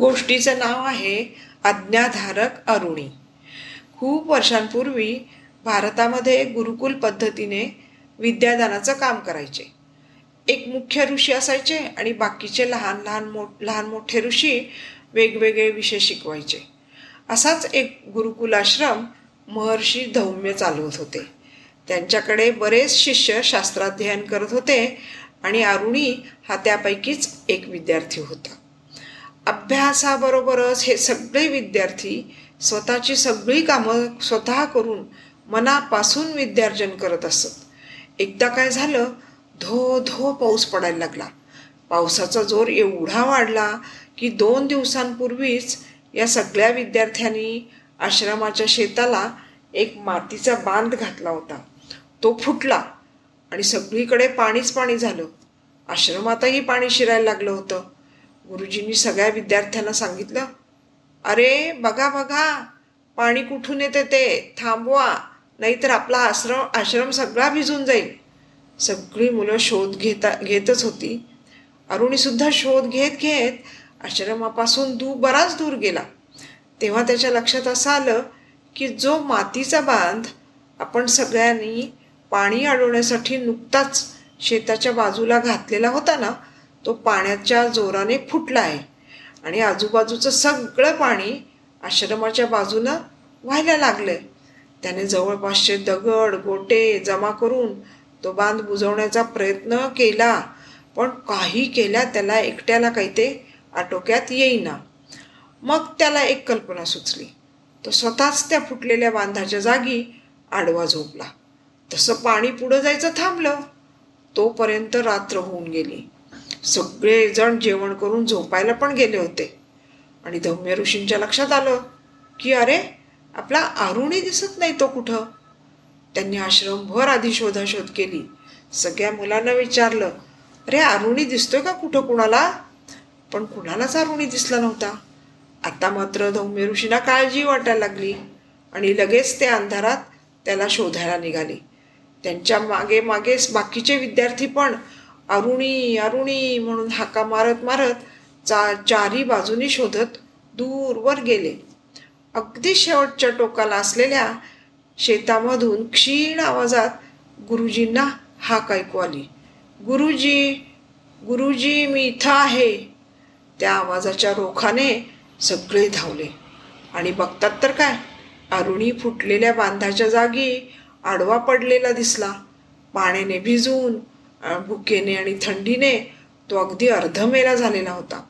गोष्टीचं नाव आहे आज्ञाधारक अरुणी. खूप वर्षांपूर्वी भारतामध्ये गुरुकुल पद्धतीने विद्यादानाचं काम करायचे. एक मुख्य ऋषी असायचे आणि बाकीचे लहान लहान मो लहान मोठे ऋषी वेगवेगळे विषय शिकवायचे. असाच एक गुरुकुल आश्रम महर्षी धौम्य चालवत होते. त्यांच्याकडे बरेच शिष्य शास्त्राध्ययन करत होते आणि अरुणी हा त्यापैकीच एक विद्यार्थी होता. अभ्यासाबरोबरच हे सगळे विद्यार्थी स्वतःची सगळी कामं स्वतः करून मनापासून विद्यार्जन करत असत. एकदा काय झालं धो धो पाऊस पडायला लागला. पावसाचा जोर एवढा वाढला की दोन दिवसांपूर्वीच या सगळ्या विद्यार्थ्यांनी आश्रमाच्या शेताला एक मातीचा बांध घातला होता. तो फुटला आणि सगळीकडे पाणीच पाणी झालं. आश्रमातही पाणी शिरायला लागलं होतं. गुरुजींनी सगळ्या विद्यार्थ्यांना सांगितलं अरे बघा बघा पाणी कुठून येते ते? थांबवा नाहीतर आपला आश्रम आश्रम सगळा भिजून जाईल. सगळी मुलं शोध घेता घेतच होती. अरुणीसुद्धा शोध घेत घेत आश्रमापासून दू बराच दूर गेला. तेव्हा त्याच्या लक्षात असं आलं की जो मातीचा बांध आपण सगळ्यांनी पाणी अडवण्यासाठी नुकताच शेताच्या बाजूला घातलेला होता ना तो पाण्याच्या जोराने फुटला आहे. आणि आजूबाजूचं सगळं पाणी आश्रमाच्या बाजूनं व्हायला लागलं आहे त्याने जवळपासचे दगड गोटे जमा करून तो बांध बुजवण्याचा प्रयत्न केला पण काही केल्या त्याला एकट्याला काही ते आटोक्यात येईना. मग त्याला एक कल्पना सुचली. तो स्वतःच त्या फुटलेल्या बांधाच्या जागी आडवा झोपला. तसं पाणी पुढं जायचं थांबलं. तोपर्यंत रात्र होऊन गेली. सगळेजण जेवण करून झोपायला पण गेले होते. आणि धौम्य ऋषींच्या लक्षात आलं की अरे आपला अरुणी दिसत नाही तो कुठं? त्यांनी आश्रमभर आधी शोधाशोध केली. सगळ्या मुलांना विचारलं अरे अरुणी दिसतोय का कुठं कुणाला? पण कुणालाच अरुणी दिसला नव्हता. आता मात्र धौम्य ऋषींना काळजी वाटायला लागली आणि लगेच ते अंधारात त्याला शोधायला निघाले. त्यांच्या मागे मागेच बाकीचे विद्यार्थी पण अरुणी अरुणी म्हणून हाका मारत मारत चा चारी बाजूनी शोधत दूरवर गेले. अगदी शेवटच्या टोकाला असलेल्या शेतामधून क्षीण आवाजात गुरुजींना हाक ऐकू आली. गुरुजी गुरुजी मी इथं आहे. त्या आवाजाच्या रोखाने सगळे धावले. आणि बघतात तर काय? अरुणी फुटलेल्या बांधाच्या जागी आडवा पडलेला दिसला. पाण्याने भिजून भुकेने आणि थंडीने तो अगदी अर्धमेला झालेला होता.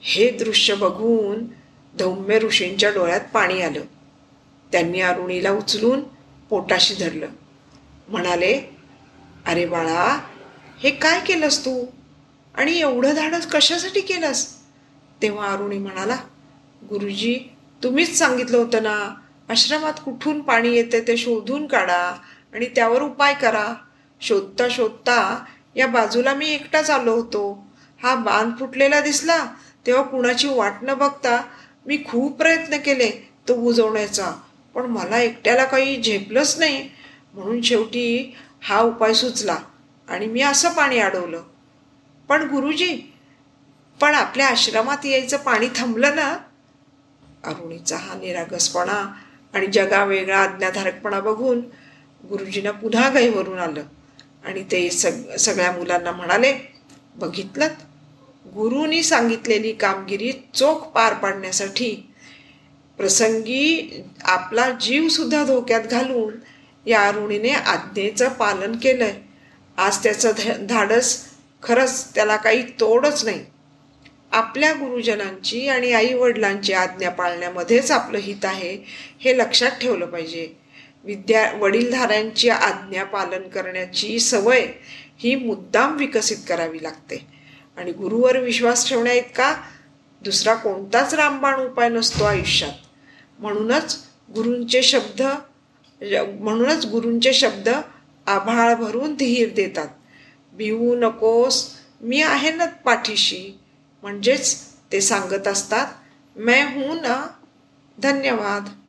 हे दृश्य बघून धौम्य ऋषींच्या डोळ्यात पाणी आलं. त्यांनी अरुणीला उचलून पोटाशी धरलं. म्हणाले अरे बाळा हे काय केलंस तू? आणि एवढं धाडस कशासाठी केलंस? तेव्हा अरुणी म्हणाला गुरुजी तुम्हीच सांगितलं होतं ना आश्रमात कुठून पाणी येते ते शोधून काढा आणि त्यावर उपाय करा. शोधता शोधता या बाजूला मी एकटाच आलो होतो. हा बांध फुटलेला दिसला तेव्हा कुणाची वाट न बघता मी खूप प्रयत्न केले तो बुजवण्याचा. पण मला एकट्याला काही झेपलंच नाही. म्हणून शेवटी हा उपाय सुचला आणि मी असं पाणी अडवलं. पण गुरुजी पण आपल्या आश्रमात यायचं पाणी थांबलं ना? अरुणीचा हा निरागसपणा आणि जगा वेगळा आज्ञाधारकपणा बघून गुरुजींना पुन्हा गाईवरून आलं. आणि ते सग सगळ्या मुलांना म्हणाले बघितलं? गुरुनी सांगितलेली कामगिरी चोख पार पाडण्यासाठी प्रसंगी आपला जीवसुद्धा धोक्यात घालून या अरुणीने आज्ञेचं पालन केलंय. आज त्याचं ध धाडस खरंच त्याला काही तोडच नाही. आपल्या गुरुजनांची आणि आईवडिलांची आज्ञा पाळण्यामध्येच आपलं हित आहे हे लक्षात ठेवलं पाहिजे. विद्या वडीलधाऱ्यांची आज्ञा पालन करण्याची सवय ही मुद्दाम विकसित करावी लागते. आणि गुरुवर विश्वास ठेवण्या इतका दुसरा कोणताच रामबाण उपाय नसतो आयुष्यात. म्हणूनच गुरूंचे शब्द म्हणजे म्हणूनच गुरूंचे शब्द आभाळ भरून धीर देतात. भिवू नकोस मी आहे ना पाठीशी. म्हणजेच ते सांगत असतात मैं हूं ना धन्यवाद.